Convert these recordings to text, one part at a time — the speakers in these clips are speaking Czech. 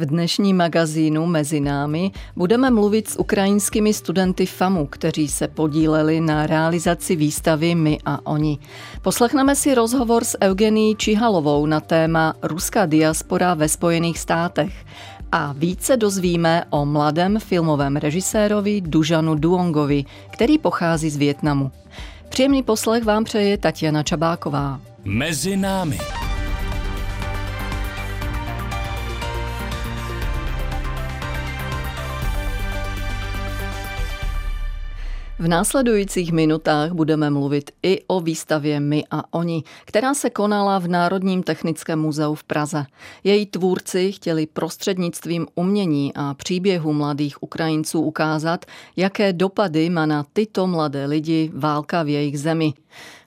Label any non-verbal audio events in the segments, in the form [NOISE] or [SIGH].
V dnešním magazínu Mezi námi budeme mluvit s ukrajinskými studenty FAMu, kteří se podíleli na realizaci výstavy My a oni. Poslechneme si rozhovor s Eugenií Čihalovou na téma Ruská diaspora ve Spojených státech a více dozvíme o mladém filmovém režisérovi Dužanu Duongovi, který pochází z Větnamu. Příjemný poslech vám přeje Tatiana Čabáková. Mezi námi. V následujících minutách budeme mluvit i o výstavě My a oni, která se konala v Národním technickém muzeu v Praze. Její tvůrci chtěli prostřednictvím umění a příběhu mladých Ukrajinců ukázat, jaké dopady má na tyto mladé lidi válka v jejich zemi.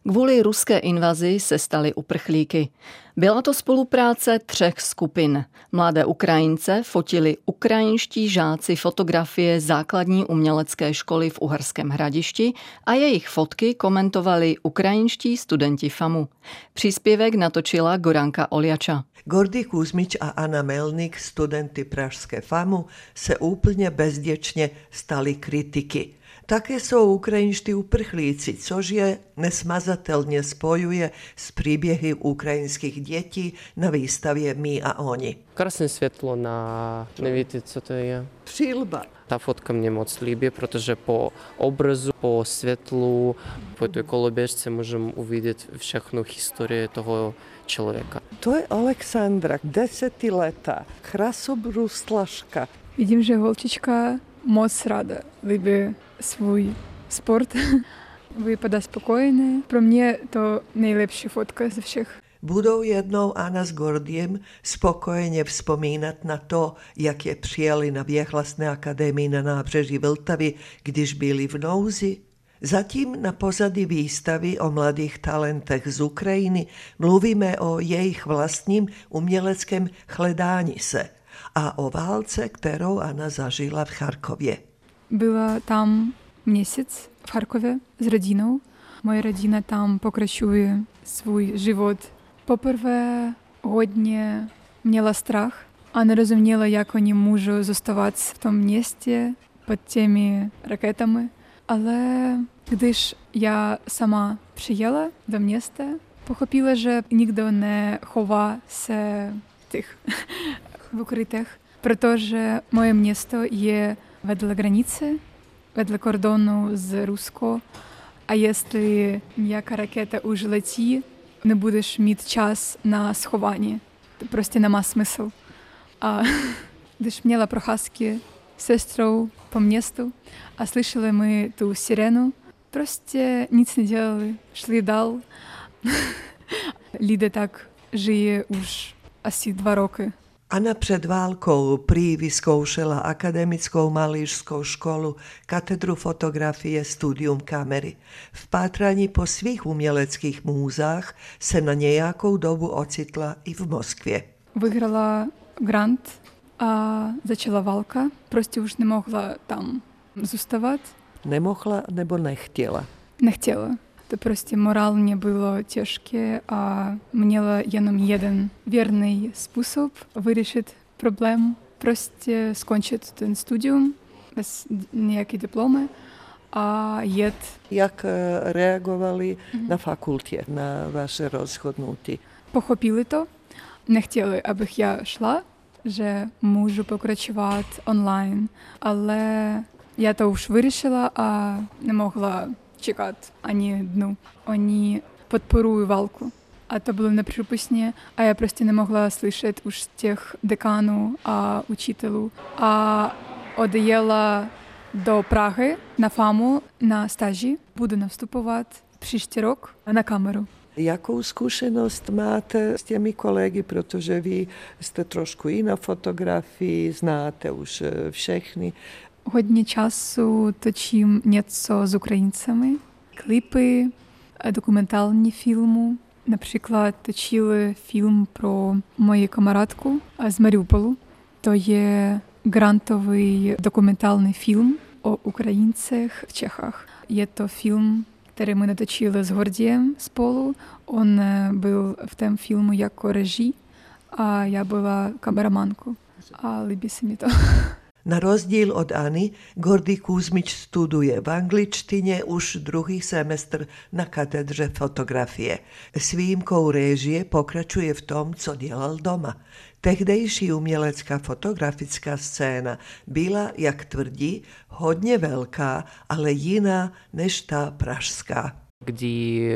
Kvůli ruské invazi se stali uprchlíky. Byla to spolupráce třech skupin. Mladé Ukrajince fotili ukrajinští žáci fotografie základní umělecké školy v Uherském hradišti a jejich fotky komentovali ukrajinští studenti FAMu. Příspěvek natočila Goranka Oljača. Gordy Kuzmič a Anna Melnik, studenty Pražské FAMu, se úplně bezděčně stali kritiky. Také jsou ukrajinští uprchlíci, což je nesmazatelně spojuje s příběhy ukrajinských dětí na výstavě My a oni. Krásné světlo na, nevíte, co to je? Přilba. Ta fotka mě moc líbí, protože po obrazu, po světlu, po té koloběžce můžeme uvidět všechnu historii toho člověka. To je Alexandra, desetiletá, krasobruslaška. Vidím, že holčička moc ráda líbí svůj sport. [LAUGHS] Vypadá spokojeně. Pro mě to nejlepší fotka ze všech. Budou jednou Anna s Gordiem spokojeně vzpomínat na to, jak je přijali na Věhlasné akademii na nábřeží Vltavy, když byli v nouzi? Zatím na pozadí výstavy o mladých talentech z Ukrajiny mluvíme o jejich vlastním uměleckém hledání se a o válce, kterou Anna zažila v Charkově. Byla tam měsíc v Charkově s rodinou. Moje rodina tam pokračuje svůj život. Poprvé hodně měla strach a nerozuměla, jak oni můžou zůstávat v tom městě pod těmi raketami. Ale když já sama přijela do města, pochopila, že nikdo nechová se v těch [LAUGHS] v ukrytech, protože moje město je vedle hranice для кордону з руско, А якщо м'яка ракета у жилеті, не будеш мати час на сховання. Просто нема смисл. А [LAUGHS] деш мала прохаски сестру по місту, а слышали ми ту сирену. Просто ніц не делали, шли дал. [LAUGHS] Ліда так жиє уж асі два роки. Anna před válkou prý vyzkoušela akademickou malířskou školu, katedru fotografie, studium kamery. V pátraní po svých uměleckých můzách se na nějakou dobu ocitla i v Moskvě. Vyhrala grant a začala válka. Prostě už nemohla tam zůstávat. Nemohla nebo nechtěla? Nechtěla. To prostě morálně bylo těžké a měla jenom jeden věrný způsob vyřešit problém. Prostě skončit ten studium bez nějaké diplomy a jet. Jak reagovali mm-hmm. na fakultě na vaše rozhodnutí? Pochopili to, nechtěli, abych já šla, že můžu pokračovat online, ale já to už vyřešila a nemohla čekat ani dnu. Oni podporují válku. A to bylo nepřípustně a já prostě nemohla slyšet už těch dekánů a učitelů. A odjela do Prahy na FAMu na stáži. Budu nastupovat příští rok na kameru. Jakou zkušenost máte s těmi kolegy, protože vy jste trošku i na fotografii, znáte už všechny. Hodně času točím něco s Ukrajincami, klipy, документальні фільми. Наприклад, точили фільм про мою камарадку з Маріуполу. То є грантовий документальний фільм о українцях в Чехах. Є то фільм, який ми наточили з Гордієм з полу. Он був в тем фільму як режі, а я була камераманкою. se mi to. Na rozdíl od Ani, Gordy Kuzmič studuje v angličtině už druhý semestr na katedře fotografie. S výjimkou réžie pokračuje v tom, co dělal doma. Tehdejší umělecká fotografická scéna byla, jak tvrdí, hodně velká, ale jiná než ta pražská. Kdy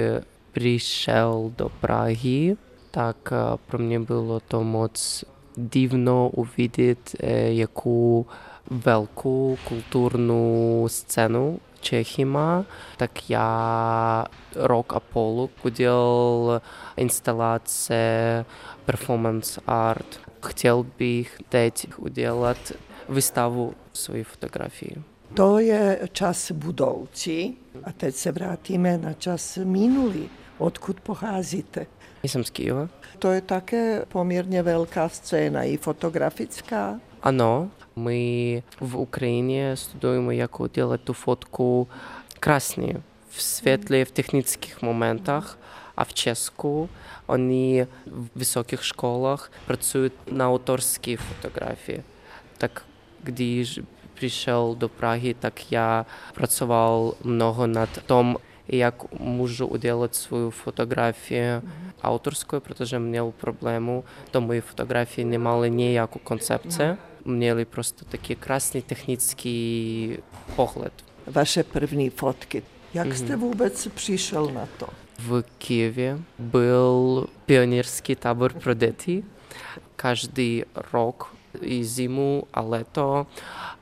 přišel do Prahy, tak pro mě bylo to moc дивно увидіти яку велику культурну сцену Чехії ма. Так я рок Аполло уділ інсталяція перформанс-арт. Хотів би дати уделать виставу своїй фотографії. To je čas budoucí. A teď se vrátíme na čas minulý. Odkud pocházíte? Jsem z Kyjeva. To je také poměrně velká scéna, i fotografická. Ano, my v Ukrajině studujeme, jak udělat tu fotku krásně, v světle, v technických momentech. A v Česku oni v vysokých školách pracují na autorské fotografii. Tak když přišel do Prahy, tak já pracoval mnoho nad tom, jak můžu udělat svou fotografii autorskou, protože měl problému, to moje fotografie nemaly nějakou koncepce, měli prostě taky krásný technický pohled. Vaše první fotky. Jak jste vůbec přišel na to? V Kijevě byl pionýrský tábor pro děti. Každý rok i zimu a leto.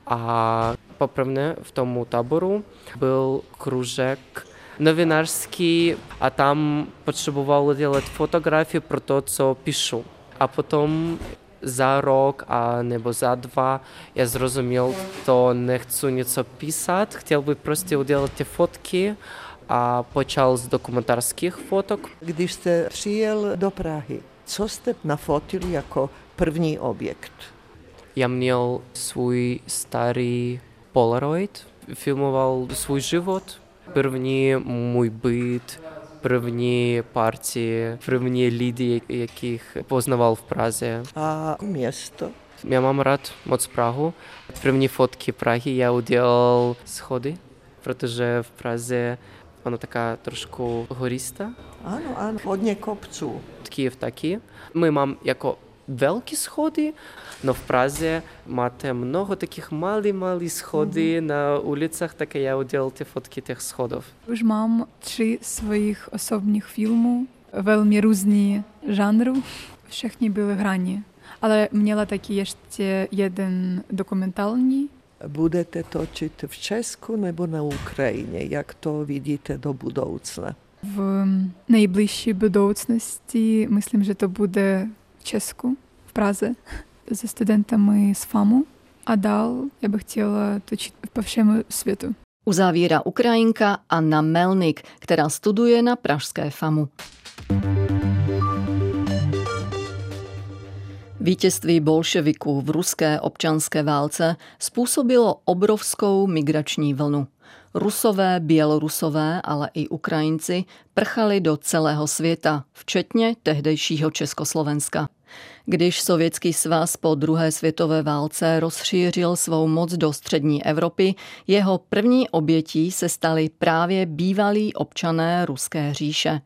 A poprvé v tomu táboru byl kružek novinářský a tam potřeboval dělat fotografii pro to, co píšu. A potom za rok a nebo za dva já zrozuměl, to nechci něco písat, chtěl bych prostě udělat ty fotky a počal z dokumentárských fotok. Když jste přijel do Prahy, co jste nafotili jako první objekt? Já měl svůj starý Polaroid, filmoval svůj život, První můj byt, první partie, první lidi, jakých poznával v Praze. A město? Já mám rád moc Prahu. První fotky Prahy já udělal schody, protože v Praze ona taká trošku horista. Ano, ano, hodně kopců. Kyiv taky. My mám jako wielkie schody, no w Pradze ma mnogo takich mali, mali schody mm. na ulicach, takie ja udzielę te fotki tych schodów. Już mam trzy swoich osobnych filmów, velmi różni żanru, wszechni były grani. Ale miała taki jeszcze jeden dokumentalny, budete točiti v Česku nebo na Ukrajini? Jak to vidíte do budoucna? В найближчій будовцності, мислим, що то буде Česku, v Praze se studentami z FAMu a dál já bych chtěla točit po všem světu. Uzavírá Ukrajinka Anna Melnik, která studuje na pražské FAMu. Vítězství bolševiků v ruské občanské válce způsobilo obrovskou migrační vlnu. Rusové, Bělorusové, ale i Ukrajinci prchali do celého světa, včetně tehdejšího Československa. Když Sovětský svaz po druhé světové válce rozšířil svou moc do střední Evropy, jeho první obětí se stali právě bývalí občané Ruské říše.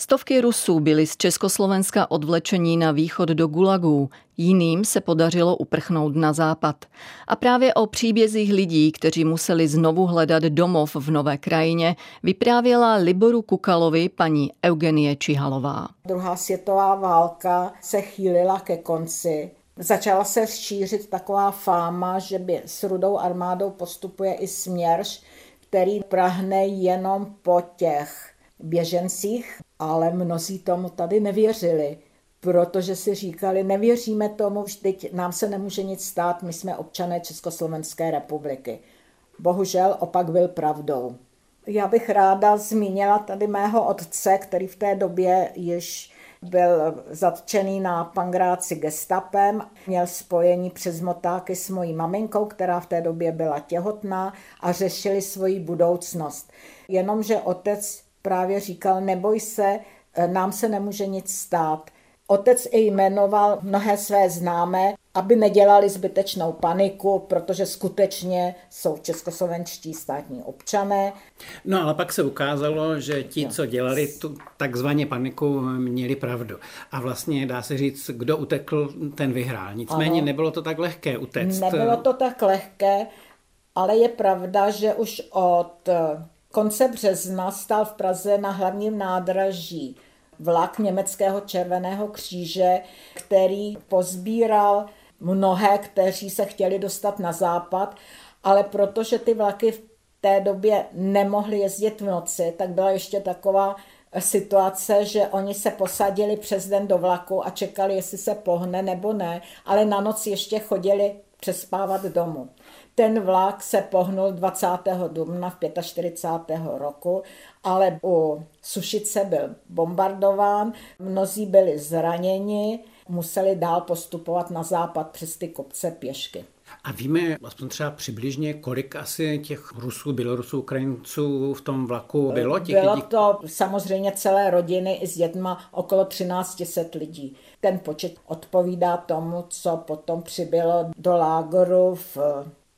Stovky Rusů byly z Československa odvlečení na východ do Gulagů, jiným se podařilo uprchnout na západ. A právě o příbězích lidí, kteří museli znovu hledat domov v nové krajině, vyprávěla Liboru Kukalovi paní Eugenie Čihalová. Druhá světová válka se chýlila ke konci. Začala se šířit taková fáma, že by s rudou armádou postupuje i směrš, který prahne jenom po těch běžencích, ale mnozí tomu tady nevěřili, protože si říkali, nevěříme tomu, vždyť nám se nemůže nic stát, my jsme občané Československé republiky. Bohužel opak byl pravdou. Já bych ráda zmínila tady mého otce, který v té době již byl zatčený na pangráci gestapem, měl spojení přes motáky s mojí maminkou, která v té době byla těhotná a řešili svoji budoucnost. Jenomže otec právě říkal, neboj se, e, nám se nemůže nic stát. Otec i jmenoval mnohé své známé, aby nedělali zbytečnou paniku, protože skutečně jsou českoslovenští státní občané. No ale pak se ukázalo, že ti, co dělali tu takzvaně paniku, měli pravdu. A vlastně dá se říct, kdo utekl, ten vyhrál. Nicméně ano. nebylo to tak lehké utéct. Nebylo to tak lehké, ale je pravda, že už od konce března stal v Praze na hlavním nádraží vlak německého červeného kříže, který pozbíral mnohé, kteří se chtěli dostat na západ, ale protože ty vlaky v té době nemohly jezdit v noci, tak byla ještě taková situace, že oni se posadili přes den do vlaku a čekali, jestli se pohne nebo ne, ale na noc ještě chodili přespávat domů. Ten vlak se pohnul 20. dubna v 45. roku, ale u Sušice byl bombardován, mnozí byli zraněni, museli dál postupovat na západ přes ty kopce pěšky. A víme aspoň třeba přibližně, kolik asi těch Rusů, Bělorusů, Ukrajinců v tom vlaku bylo? Těch bylo lidí? to samozřejmě celé rodiny i s dětma okolo 1300 lidí. Ten počet odpovídá tomu, co potom přibylo do lágoru v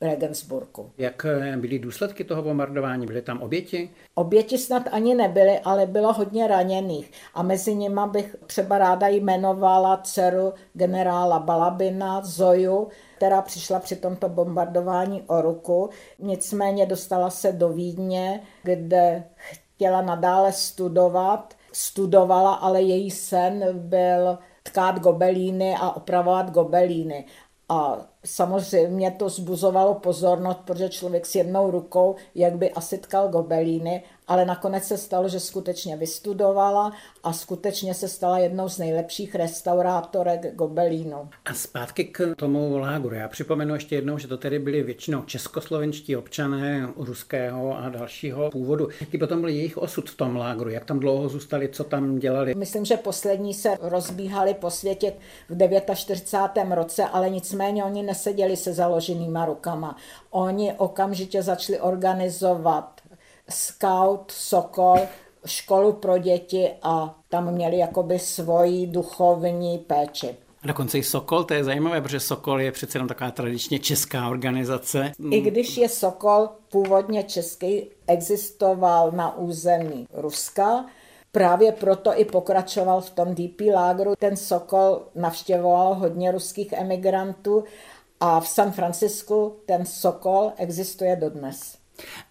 Regensburgu. Jak eh, byly důsledky toho bombardování? Byly tam oběti? Oběti snad ani nebyly, ale bylo hodně raněných. A mezi nimi bych třeba ráda jmenovala dceru generála Balabina, Zoju, která přišla při tomto bombardování o ruku. Nicméně dostala se do Vídně, kde chtěla nadále studovat. Studovala, ale její sen byl tkát gobelíny a opravovat gobelíny. A samozřejmě to zbuzovalo pozornost, protože člověk s jednou rukou, jak by asi tkal gobelíny, ale nakonec se stalo, že skutečně vystudovala a skutečně se stala jednou z nejlepších restaurátorek gobelínu. A zpátky k tomu lágru. Já připomenu ještě jednou, že to tedy byli většinou českoslovenští občané ruského a dalšího původu. Jaký potom byl jejich osud v tom lágru? Jak tam dlouho zůstali? Co tam dělali? Myslím, že poslední se rozbíhali po světě v 49. roce, ale nicméně oni neseděli se založenýma rukama. Oni okamžitě začali organizovat Scout, Sokol, školu pro děti a tam měli jakoby svoji duchovní péči. A dokonce i Sokol, to je zajímavé, protože Sokol je přece jenom taková tradičně česká organizace. I když je Sokol původně český, existoval na území Ruska, Právě proto i pokračoval v tom DP lágru. Ten Sokol navštěvoval hodně ruských emigrantů a v San Francisku ten Sokol existuje dodnes.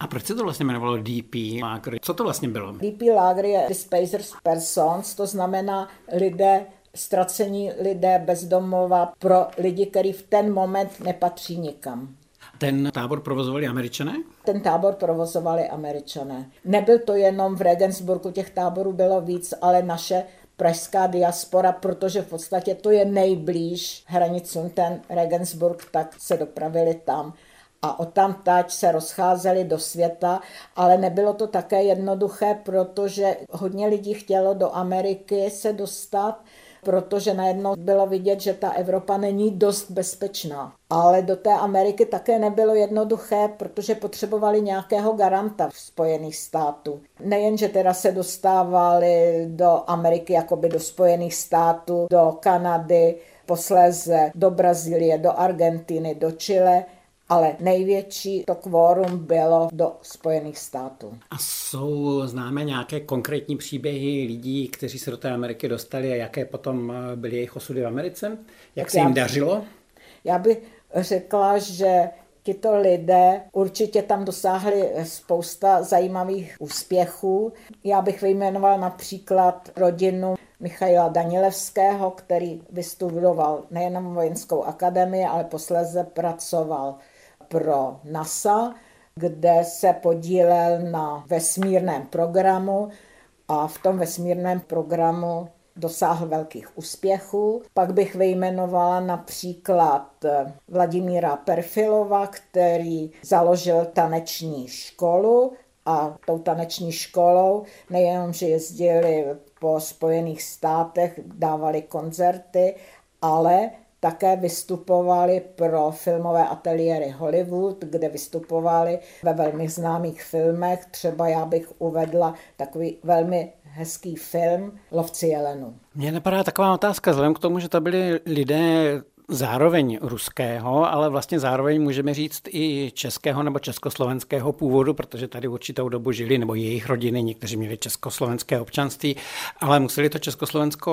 A proč se to vlastně jmenovalo DP Lager? Co to vlastně bylo? DP Lager je Displacers Persons, to znamená lidé, ztracení lidé bezdomova pro lidi, kteří v ten moment nepatří nikam. Ten tábor provozovali američané? Ten tábor provozovali američané. Nebyl to jenom v Regensburgu, těch táborů bylo víc, ale naše pražská diaspora, protože v podstatě to je nejblíž hranicům ten Regensburg, tak se dopravili tam a odtamtať se rozcházeli do světa, ale nebylo to také jednoduché, protože hodně lidí chtělo do Ameriky se dostat, protože najednou bylo vidět, že ta Evropa není dost bezpečná. Ale do té Ameriky také nebylo jednoduché, protože potřebovali nějakého garanta v Spojených států. Nejen, že teda se dostávali do Ameriky, jakoby do Spojených států, do Kanady, posléze do Brazílie, do Argentiny, do Chile, ale největší to kvórum bylo do Spojených států. A jsou známe nějaké konkrétní příběhy lidí, kteří se do té Ameriky dostali a jaké potom eh, byly jejich osudy v Americe? Jak tak se jim já, dařilo? Já bych řekla, že tito lidé určitě tam dosáhli spousta zajímavých úspěchů. Já bych vyjmenoval například rodinu Michaila Danilevského, který vystudoval nejenom vojenskou akademii, ale posléze pracoval pro NASA, kde se podílel na vesmírném programu a v tom vesmírném programu dosáhl velkých úspěchů. Pak bych vyjmenovala například Vladimíra Perfilova, který založil taneční školu a tou taneční školou nejenom, že jezdili po Spojených státech, dávali koncerty, ale také vystupovali pro filmové ateliéry Hollywood, kde vystupovali ve velmi známých filmech. Třeba já bych uvedla takový velmi hezký film Lovci jelenu. Mně napadá taková otázka, vzhledem k tomu, že to byli lidé zároveň ruského, ale vlastně zároveň můžeme říct i českého nebo československého původu, protože tady určitou dobu žili, nebo jejich rodiny, někteří měli československé občanství, ale museli to Československo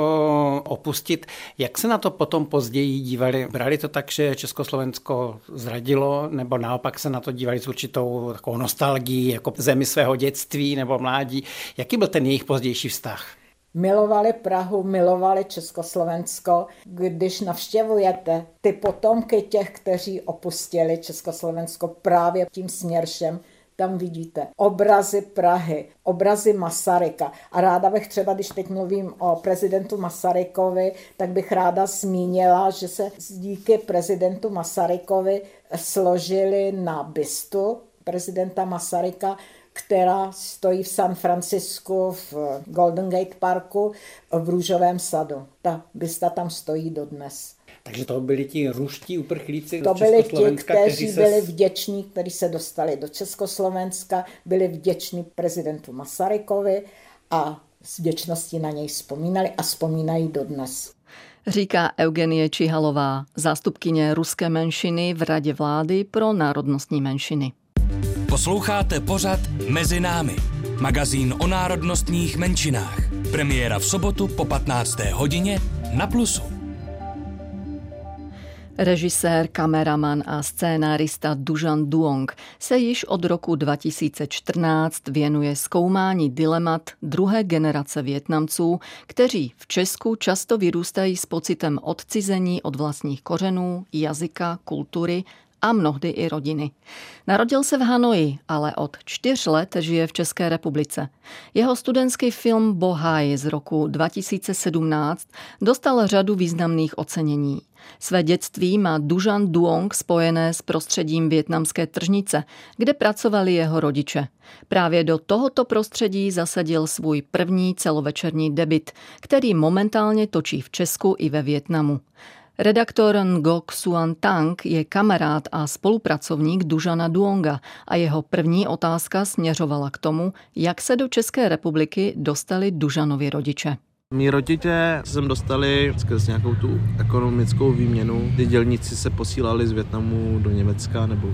opustit. Jak se na to potom později dívali? Brali to tak, že Československo zradilo, nebo naopak se na to dívali s určitou takovou nostalgií, jako zemi svého dětství nebo mládí? Jaký byl ten jejich pozdější vztah? Milovali Prahu, milovali Československo. Když navštěvujete ty potomky těch, kteří opustili Československo právě tím směršem, tam vidíte obrazy Prahy, obrazy Masaryka. A ráda bych třeba, když teď mluvím o prezidentu Masarykovi, tak bych ráda zmínila, že se díky prezidentu Masarykovi složili na bystu prezidenta Masaryka která stojí v San Francisku v Golden Gate Parku v Růžovém sadu. Ta bysta tam stojí dodnes. Takže to byli ti ruští uprchlíci To byli ti, kteří, kteří se... byli vděční, kteří se dostali do Československa, byli vděční prezidentu Masarykovi a s vděčností na něj vzpomínali a vzpomínají dodnes. Říká Eugenie Čihalová, zástupkyně ruské menšiny v Radě vlády pro národnostní menšiny. Posloucháte pořad Mezi námi, magazín o národnostních menšinách. Premiéra v sobotu po 15. hodině na Plusu. Režisér, kameraman a scénárista Dužan Duong se již od roku 2014 věnuje zkoumání dilemat druhé generace Větnamců, kteří v Česku často vyrůstají s pocitem odcizení od vlastních kořenů, jazyka, kultury a mnohdy i rodiny. Narodil se v Hanoji, ale od čtyř let žije v České republice. Jeho studentský film Bohaj z roku 2017 dostal řadu významných ocenění. Své dětství má Dužan Duong spojené s prostředím větnamské tržnice, kde pracovali jeho rodiče. Právě do tohoto prostředí zasadil svůj první celovečerní debit, který momentálně točí v Česku i ve Větnamu. Redaktor Ngok Suan Tang je kamarád a spolupracovník Dužana Duonga a jeho první otázka směřovala k tomu, jak se do České republiky dostali Dužanovi rodiče. Mí rodiče jsem dostali skrz nějakou tu ekonomickou výměnu. Ty dělníci se posílali z Větnamu do Německa nebo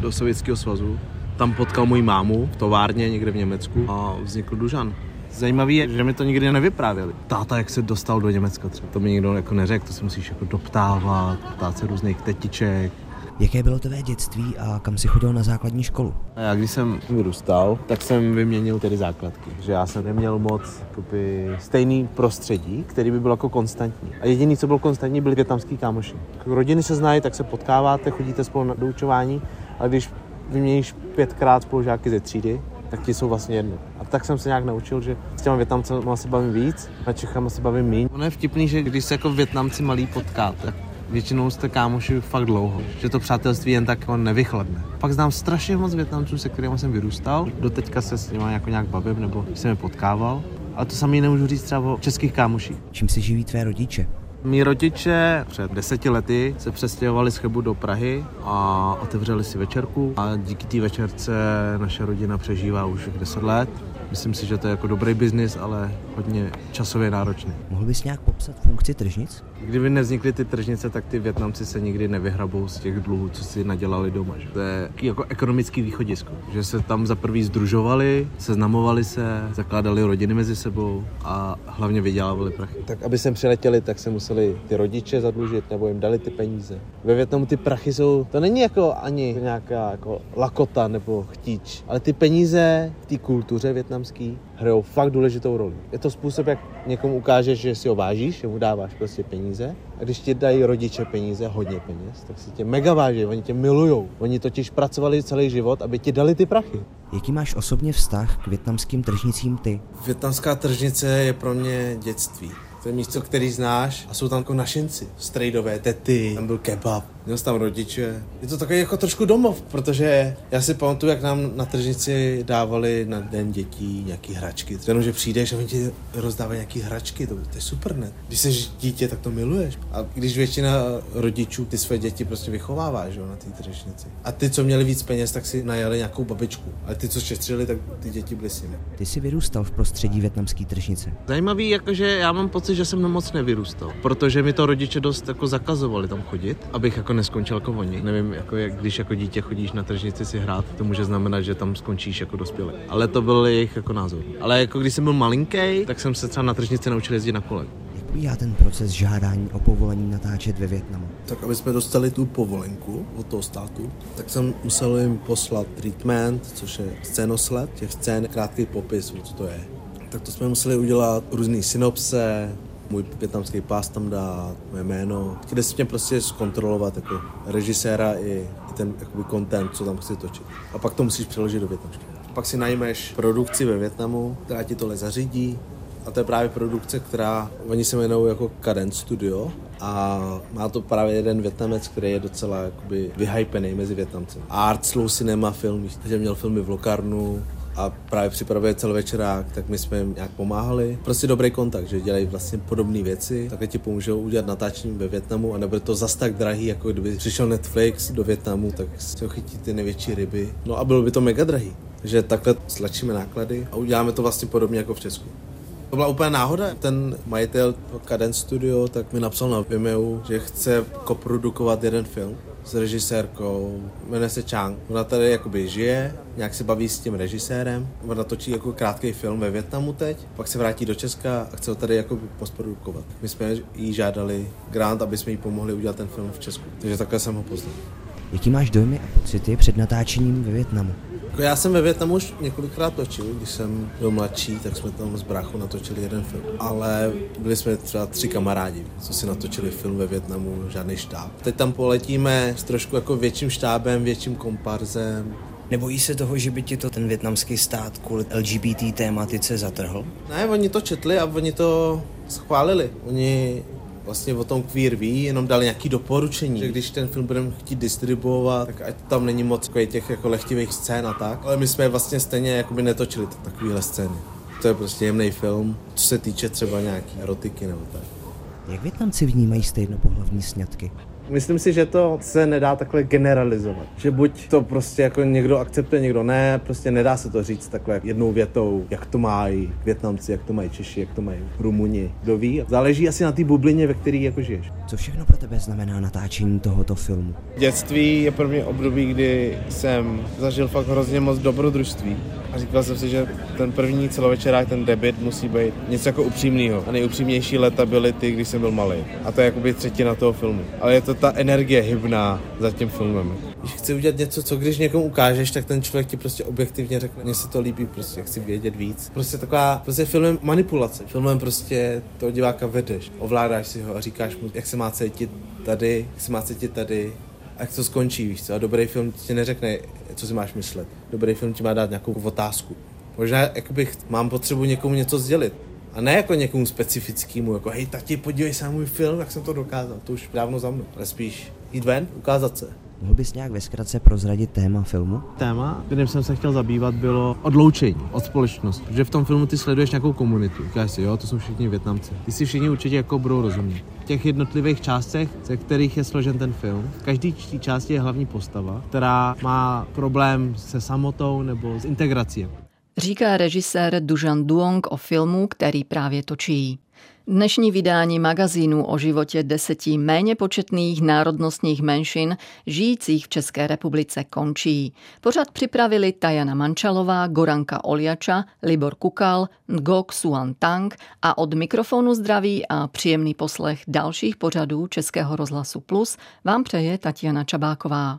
do Sovětského svazu. Tam potkal můj mámu v továrně někde v Německu a vznikl Dužan. Zajímavé je, že mi to nikdy nevyprávěli. Táta, jak se dostal do Německa třeba. To mi nikdo jako neřekl, to si musíš jako doptávat, ptát se různých tetiček. Jaké bylo tvé dětství a kam jsi chodil na základní školu? A já když jsem vyrůstal, tak jsem vyměnil tedy základky. Že já jsem neměl moc jakoby, stejný prostředí, který by byl jako konstantní. A jediný, co bylo konstantní, byly větnamský kámoši. Rodiny se znají, tak se potkáváte, chodíte spolu na doučování, ale když vyměníš pětkrát spolužáky ze třídy, tak ti jsou vlastně jedno. A tak jsem se nějak naučil, že s těma Větnamcema se bavím víc, a Čechama se bavím méně. Ono je vtipný, že když se jako Větnamci malí potkáte, většinou jste kámoši fakt dlouho, že to přátelství jen tak nevychladne. Pak znám strašně moc Větnamců, se kterými jsem vyrůstal, do teďka se s nimi jako nějak bavím, nebo jsem je potkával. Ale to samý nemůžu říct třeba o českých kámoších. Čím se živí tvé rodiče? Mí rodiče před deseti lety se přestěhovali z Chebu do Prahy a otevřeli si večerku a díky té večerce naše rodina přežívá už deset let. Myslím si, že to je jako dobrý biznis, ale hodně časově náročný. Mohl bys nějak popsat funkci tržnic? Kdyby nevznikly ty tržnice, tak ty Větnamci se nikdy nevyhrabou z těch dluhů, co si nadělali doma. Že? To je jako ekonomický východisko, že se tam za prvý združovali, seznamovali se, zakládali rodiny mezi sebou a hlavně vydělávali prachy. Tak aby sem přiletěli, tak se museli ty rodiče zadlužit nebo jim dali ty peníze. Ve Větnamu ty prachy jsou, to není jako ani nějaká jako lakota nebo chtíč, ale ty peníze v té kultuře větnamský hrajou fakt důležitou roli. Je to způsob, jak někomu ukážeš, že si ho vážíš, že mu dáváš prostě peníze. A když ti dají rodiče peníze, hodně peněz, tak si tě mega váží, oni tě milujou. Oni totiž pracovali celý život, aby ti dali ty prachy. Jaký máš osobně vztah k větnamským tržnicím ty? Větnamská tržnice je pro mě dětství. To je místo, který znáš a jsou tam jako našinci, strejdové, tety, tam byl kebab, měl tam rodiče. Je to takový jako trošku domov, protože já si pamatuju, jak nám na tržnici dávali na den dětí nějaký hračky. Jenom, že přijdeš a oni ti rozdávají nějaký hračky, to, to je super, ne? Když jsi dítě, tak to miluješ. A když většina rodičů ty své děti prostě vychovává, že jo, na té tržnici. A ty, co měli víc peněz, tak si najali nějakou babičku. Ale ty, co šetřili, tak ty děti byly s nimi. Ty jsi vyrůstal v prostředí větnamské tržnice. Zajímavý, jakože já mám pocit, pocit, že jsem moc nevyrůstal, protože mi to rodiče dost jako zakazovali tam chodit, abych jako neskončil jako oni. Nevím, jako jak, když jako dítě chodíš na tržnici si hrát, to může znamenat, že tam skončíš jako dospělý. Ale to byl jejich jako názor. Ale jako když jsem byl malinký, tak jsem se třeba na tržnici naučil jezdit na kole. Jak probíhá ten proces žádání o povolení natáčet ve Větnamu? Tak aby jsme dostali tu povolenku od toho státu, tak jsem musel jim poslat treatment, což je scénosled, těch scén, krátký popis, co to je. Tak to jsme museli udělat různý synopse, můj větnamský pás tam dát, moje jméno, kde si prostě zkontrolovat jako režiséra i, i ten jakoby content, co tam chci točit. A pak to musíš přeložit do větnamštiny. Pak si najmeš produkci ve Větnamu, která ti tohle zařídí, a to je právě produkce, která, oni se jmenují jako Cadence Studio a má to právě jeden Větnamec, který je docela jakoby vyhypený mezi Větnamci. Art Slow Cinema film, že měl filmy v Lokarnu, a právě připravuje celovečerák, tak my jsme jim nějak pomáhali. Prostě dobrý kontakt, že dělají vlastně podobné věci, takhle ti pomůžou udělat natáčení ve Větnamu a nebude to zas tak drahý, jako kdyby přišel Netflix do Větnamu, tak se chytí ty největší ryby. No a bylo by to mega drahý. Takže takhle stlačíme náklady a uděláme to vlastně podobně jako v Česku. To byla úplně náhoda. Ten majitel Cadence Studio tak mi napsal na Vimeo, že chce koprodukovat jeden film s režisérkou, jmenuje se Chang. Ona tady jakoby žije, nějak se baví s tím režisérem, ona točí jako krátký film ve Větnamu teď, pak se vrátí do Česka a chce ho tady jako postprodukovat. My jsme jí žádali grant, aby jsme jí pomohli udělat ten film v Česku. Takže takhle jsem ho poznal. Jaký máš dojmy a pocity před natáčením ve Větnamu? Jako já jsem ve Větnamu už několikrát točil, když jsem byl mladší, tak jsme tam s bráchou natočili jeden film. Ale byli jsme třeba tři kamarádi, co si natočili film ve Větnamu, žádný štáb. Teď tam poletíme s trošku jako větším štábem, větším komparzem, Nebojí se toho, že by ti to ten větnamský stát kvůli LGBT tématice zatrhl? Ne, oni to četli a oni to schválili. Oni vlastně o tom Queer ví, jenom dali nějaký doporučení, že když ten film budeme chtít distribuovat, tak ať tam není moc těch jako lehtivých scén a tak. Ale my jsme vlastně stejně jakoby netočili takovéhle scény. To je prostě jemný film, co se týče třeba nějaký erotiky nebo tak. Jak Větnamci vnímají stejnopohlavní sňatky? Myslím si, že to se nedá takhle generalizovat. Že buď to prostě jako někdo akceptuje, někdo ne, prostě nedá se to říct takhle jednou větou, jak to mají Větnamci, jak to mají Češi, jak to mají Rumuni. Kdo ví? Záleží asi na té bublině, ve které jako žiješ. Co všechno pro tebe znamená natáčení tohoto filmu? Dětství je pro mě období, kdy jsem zažil fakt hrozně moc dobrodružství. A říkal jsem si, že ten první celovečerák, ten debit musí být něco jako upřímného. A nejupřímnější leta byly ty, když jsem byl malý. A to je jakoby třetina toho filmu. Ale je to ta energie hybná za tím filmem. Když chci udělat něco, co když někomu ukážeš, tak ten člověk ti prostě objektivně řekne, mně se to líbí, prostě chci vědět víc. Prostě taková, prostě filmem manipulace. Filmem prostě toho diváka vedeš, ovládáš si ho a říkáš mu, jak se má cítit tady, jak se má cítit tady, a jak to skončí, víš co? A dobrý film ti neřekne, co si máš myslet. Dobrý film ti má dát nějakou otázku. Možná jakoby mám potřebu někomu něco sdělit. A ne jako někomu specifickému, jako hej tati, podívej se na můj film, jak jsem to dokázal. To už dávno za mnou. Ale spíš jít ven, ukázat se. Mohl bys nějak ve zkratce prozradit téma filmu? Téma, kterým jsem se chtěl zabývat, bylo odloučení od společnosti. Protože v tom filmu ty sleduješ nějakou komunitu. Říkáš si, jo, to jsou všichni Větnamci. Ty si všichni určitě jako budou rozumět. V těch jednotlivých částech, ze kterých je složen ten film, v každé části je hlavní postava, která má problém se samotou nebo s integrací. Říká režisér Dužan Duong o filmu, který právě točí. Dnešní vydání magazínu o životě deseti méně početných národnostních menšin žijících v České republice končí. Pořad připravili Tajana Mančalová, Goranka Oliača, Libor Kukal, Ngok Suan Tang a od mikrofonu zdraví a příjemný poslech dalších pořadů Českého rozhlasu Plus vám přeje Tatiana Čabáková.